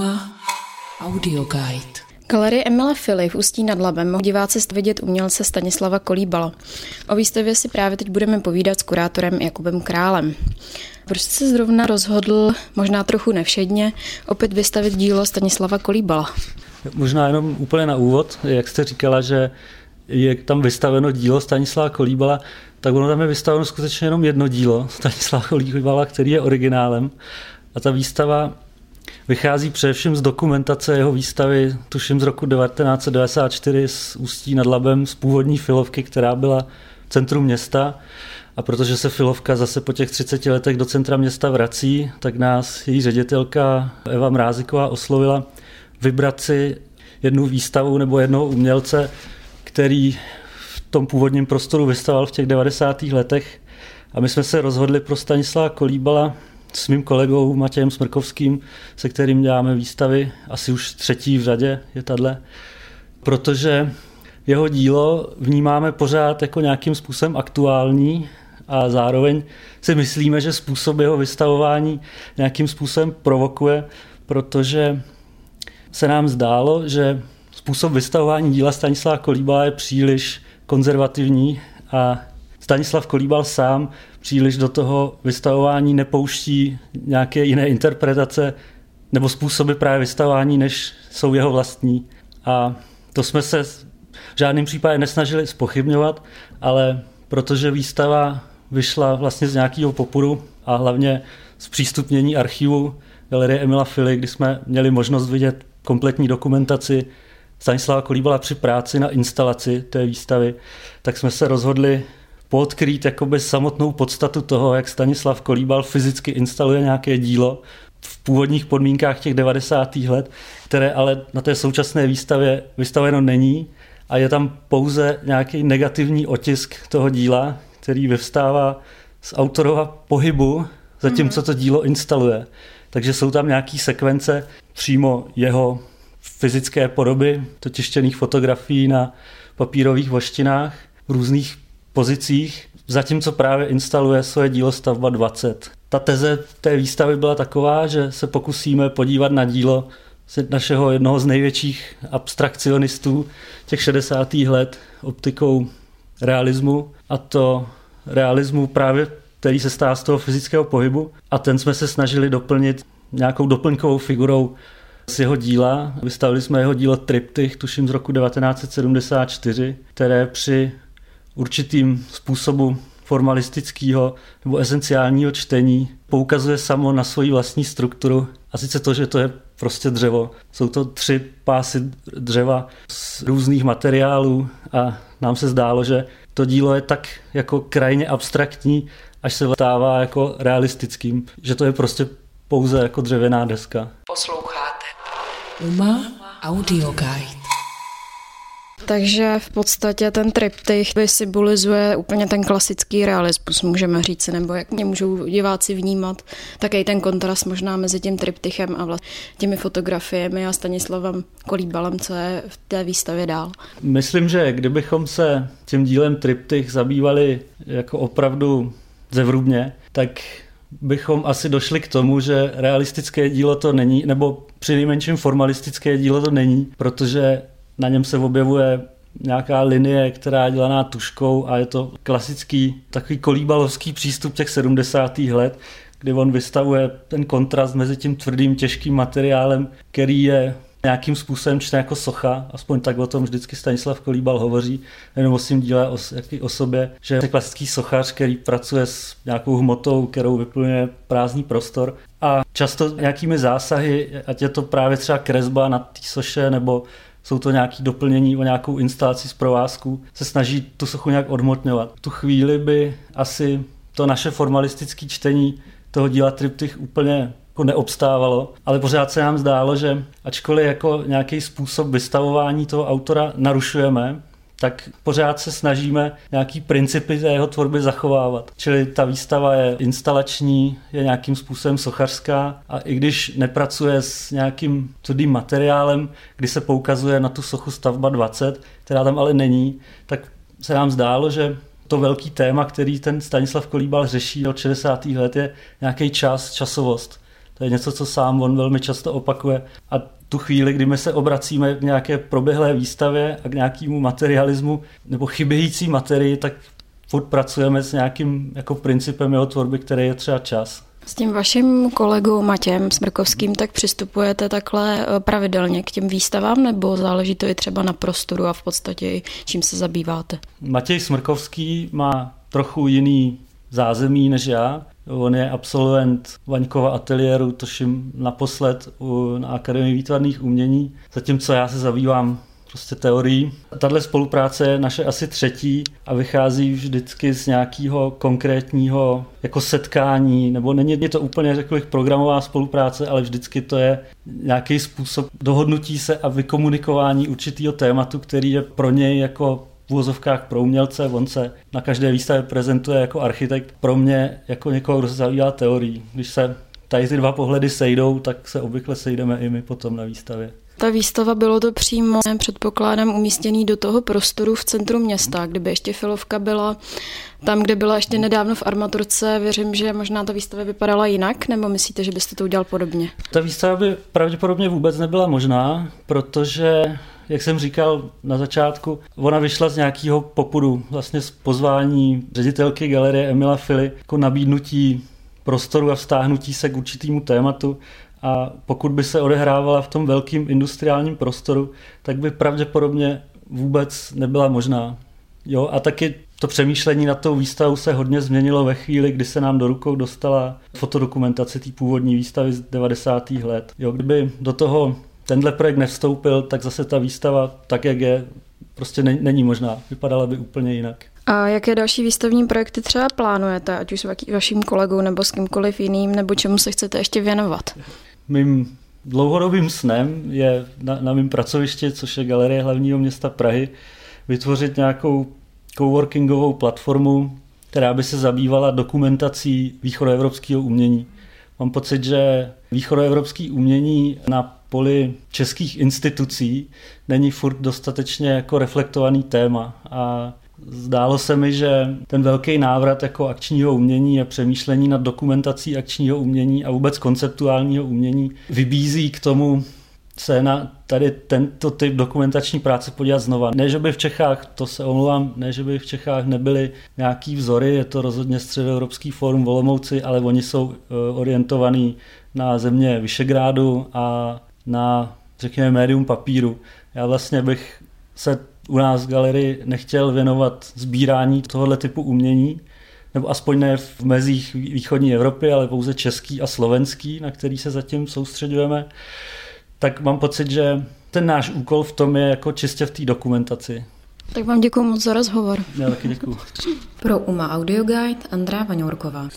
Uma Audio Guide. Galerie Emila Fili v Ústí nad Labem mohou diváci vidět umělce Stanislava Kolíbala. O výstavě si právě teď budeme povídat s kurátorem Jakubem Králem. Proč se zrovna rozhodl, možná trochu nevšedně, opět vystavit dílo Stanislava Kolíbala? Možná jenom úplně na úvod, jak jste říkala, že je tam vystaveno dílo Stanislava Kolíbala, tak ono tam je vystaveno skutečně jenom jedno dílo Stanislava Kolíbala, který je originálem. A ta výstava vychází především z dokumentace jeho výstavy, tuším z roku 1994 z Ústí nad Labem, z původní filovky, která byla v centru města. A protože se filovka zase po těch 30 letech do centra města vrací, tak nás její ředitelka Eva Mráziková oslovila vybrat si jednu výstavu nebo jednoho umělce, který v tom původním prostoru vystavoval v těch 90. letech. A my jsme se rozhodli pro Stanislava Kolíbala, s mým kolegou Matějem Smrkovským, se kterým děláme výstavy, asi už třetí v řadě je tahle, protože jeho dílo vnímáme pořád jako nějakým způsobem aktuální a zároveň si myslíme, že způsob jeho vystavování nějakým způsobem provokuje, protože se nám zdálo, že způsob vystavování díla Stanislava Kolíba je příliš konzervativní a Stanislav Kolíbal sám příliš do toho vystavování nepouští nějaké jiné interpretace nebo způsoby právě vystavování, než jsou jeho vlastní. A to jsme se v žádném případě nesnažili spochybňovat, ale protože výstava vyšla vlastně z nějakého popudu a hlavně z přístupnění archivu Galerie Emila Fili, kdy jsme měli možnost vidět kompletní dokumentaci Stanislava Kolíbala při práci na instalaci té výstavy, tak jsme se rozhodli podkrýt jakoby samotnou podstatu toho, jak Stanislav Kolíbal fyzicky instaluje nějaké dílo v původních podmínkách těch 90. let, které ale na té současné výstavě vystaveno není a je tam pouze nějaký negativní otisk toho díla, který vyvstává z autorova pohybu, zatímco to dílo instaluje. Takže jsou tam nějaké sekvence přímo jeho fyzické podoby, to tištěných fotografií na papírových voštinách různých pozicích, zatímco právě instaluje svoje dílo stavba 20. Ta teze té výstavy byla taková, že se pokusíme podívat na dílo našeho jednoho z největších abstrakcionistů těch 60. let optikou realismu a to realismu právě, který se stává z toho fyzického pohybu a ten jsme se snažili doplnit nějakou doplňkovou figurou z jeho díla. Vystavili jsme jeho dílo Triptych, tuším z roku 1974, které při určitým způsobu formalistického nebo esenciálního čtení poukazuje samo na svoji vlastní strukturu a sice to, že to je prostě dřevo. Jsou to tři pásy dřeva z různých materiálů a nám se zdálo, že to dílo je tak jako krajně abstraktní, až se stává jako realistickým, že to je prostě pouze jako dřevěná deska. Posloucháte Uma Audio Guide. Takže v podstatě ten triptych symbolizuje úplně ten klasický realismus, můžeme říct, nebo jak mě můžou diváci vnímat, také ten kontrast možná mezi tím triptychem a těmi fotografiemi a Stanislavem Kolíbalem, co je v té výstavě dál. Myslím, že kdybychom se tím dílem triptych zabývali jako opravdu zevrubně, tak bychom asi došli k tomu, že realistické dílo to není, nebo přinejmenším formalistické dílo to není, protože na něm se objevuje nějaká linie, která je dělaná tuškou a je to klasický takový kolíbalovský přístup těch 70. let, kdy on vystavuje ten kontrast mezi tím tvrdým, těžkým materiálem, který je nějakým způsobem čte jako socha, aspoň tak o tom vždycky Stanislav Kolíbal hovoří, jenom o svým díle o, o sobě, že je klasický sochař, který pracuje s nějakou hmotou, kterou vyplňuje prázdný prostor a často nějakými zásahy, ať je to právě třeba kresba na té soše nebo jsou to nějaké doplnění o nějakou instalaci z provázku, se snaží tu sochu nějak odmotňovat. Tu chvíli by asi to naše formalistické čtení toho díla triptych úplně jako neobstávalo, ale pořád se nám zdálo, že ačkoliv jako nějaký způsob vystavování toho autora narušujeme, tak pořád se snažíme nějaký principy té jeho tvorby zachovávat. Čili ta výstava je instalační, je nějakým způsobem sochařská a i když nepracuje s nějakým tvrdým materiálem, kdy se poukazuje na tu sochu stavba 20, která tam ale není, tak se nám zdálo, že to velký téma, který ten Stanislav Kolíbal řeší od 60. let, je nějaký čas, časovost. To je něco, co sám on velmi často opakuje. A tu chvíli, kdy my se obracíme k nějaké proběhlé výstavě a k nějakému materialismu nebo chybějící materii, tak furt pracujeme s nějakým jako principem jeho tvorby, který je třeba čas. S tím vaším kolegou Matějem Smrkovským tak přistupujete takhle eh, pravidelně k těm výstavám, nebo záleží to i třeba na prostoru a v podstatě čím se zabýváte? Matěj Smrkovský má trochu jiný zázemí než já. On je absolvent Vaňkova ateliéru, toším naposled na Akademii výtvarných umění, zatímco já se zabývám prostě teorií. Tahle spolupráce je naše asi třetí a vychází vždycky z nějakého konkrétního jako setkání, nebo není to úplně, řekl bych, programová spolupráce, ale vždycky to je nějaký způsob dohodnutí se a vykomunikování určitého tématu, který je pro něj jako v úvozovkách pro umělce, on se na každé výstavě prezentuje jako architekt, pro mě jako někoho, kdo se zabývá teorií. Když se tady ty dva pohledy sejdou, tak se obvykle sejdeme i my potom na výstavě. Ta výstava bylo to přímo předpokládám umístěný do toho prostoru v centru města. Kdyby ještě filovka byla tam, kde byla ještě nedávno v armaturce, věřím, že možná ta výstava vypadala jinak, nebo myslíte, že byste to udělal podobně? Ta výstava by pravděpodobně vůbec nebyla možná, protože jak jsem říkal na začátku, ona vyšla z nějakého popudu, vlastně z pozvání ředitelky galerie Emila Fili, jako nabídnutí prostoru a vztáhnutí se k určitému tématu a pokud by se odehrávala v tom velkém industriálním prostoru, tak by pravděpodobně vůbec nebyla možná. Jo, a taky to přemýšlení na tou výstavu se hodně změnilo ve chvíli, kdy se nám do rukou dostala fotodokumentace té původní výstavy z 90. let. Jo, kdyby do toho tenhle projekt nevstoupil, tak zase ta výstava, tak jak je, prostě není možná. Vypadala by úplně jinak. A jaké další výstavní projekty třeba plánujete, ať už s vaším kolegou nebo s kýmkoliv jiným, nebo čemu se chcete ještě věnovat? Mým dlouhodobým snem je na, na mém pracovišti, což je Galerie hlavního města Prahy, vytvořit nějakou coworkingovou platformu, která by se zabývala dokumentací východoevropského umění. Mám pocit, že východoevropské umění na poli českých institucí není furt dostatečně jako reflektovaný téma a Zdálo se mi, že ten velký návrat jako akčního umění a přemýšlení nad dokumentací akčního umění a vůbec konceptuálního umění vybízí k tomu se na tady tento typ dokumentační práce podívat znova. Ne, že by v Čechách, to se omlouvám, ne, že by v Čechách nebyly nějaký vzory, je to rozhodně středoevropský fórum Volomouci, ale oni jsou eh, orientovaní na země Vyšegrádu a na, řekněme, médium papíru. Já vlastně bych se u nás v galerii nechtěl věnovat sbírání tohoto typu umění, nebo aspoň ne v mezích východní Evropy, ale pouze český a slovenský, na který se zatím soustředujeme, tak mám pocit, že ten náš úkol v tom je jako čistě v té dokumentaci. Tak vám děkuji moc za rozhovor. Já taky děkuji. Pro UMA Audio Guide Andrá Vaňourková.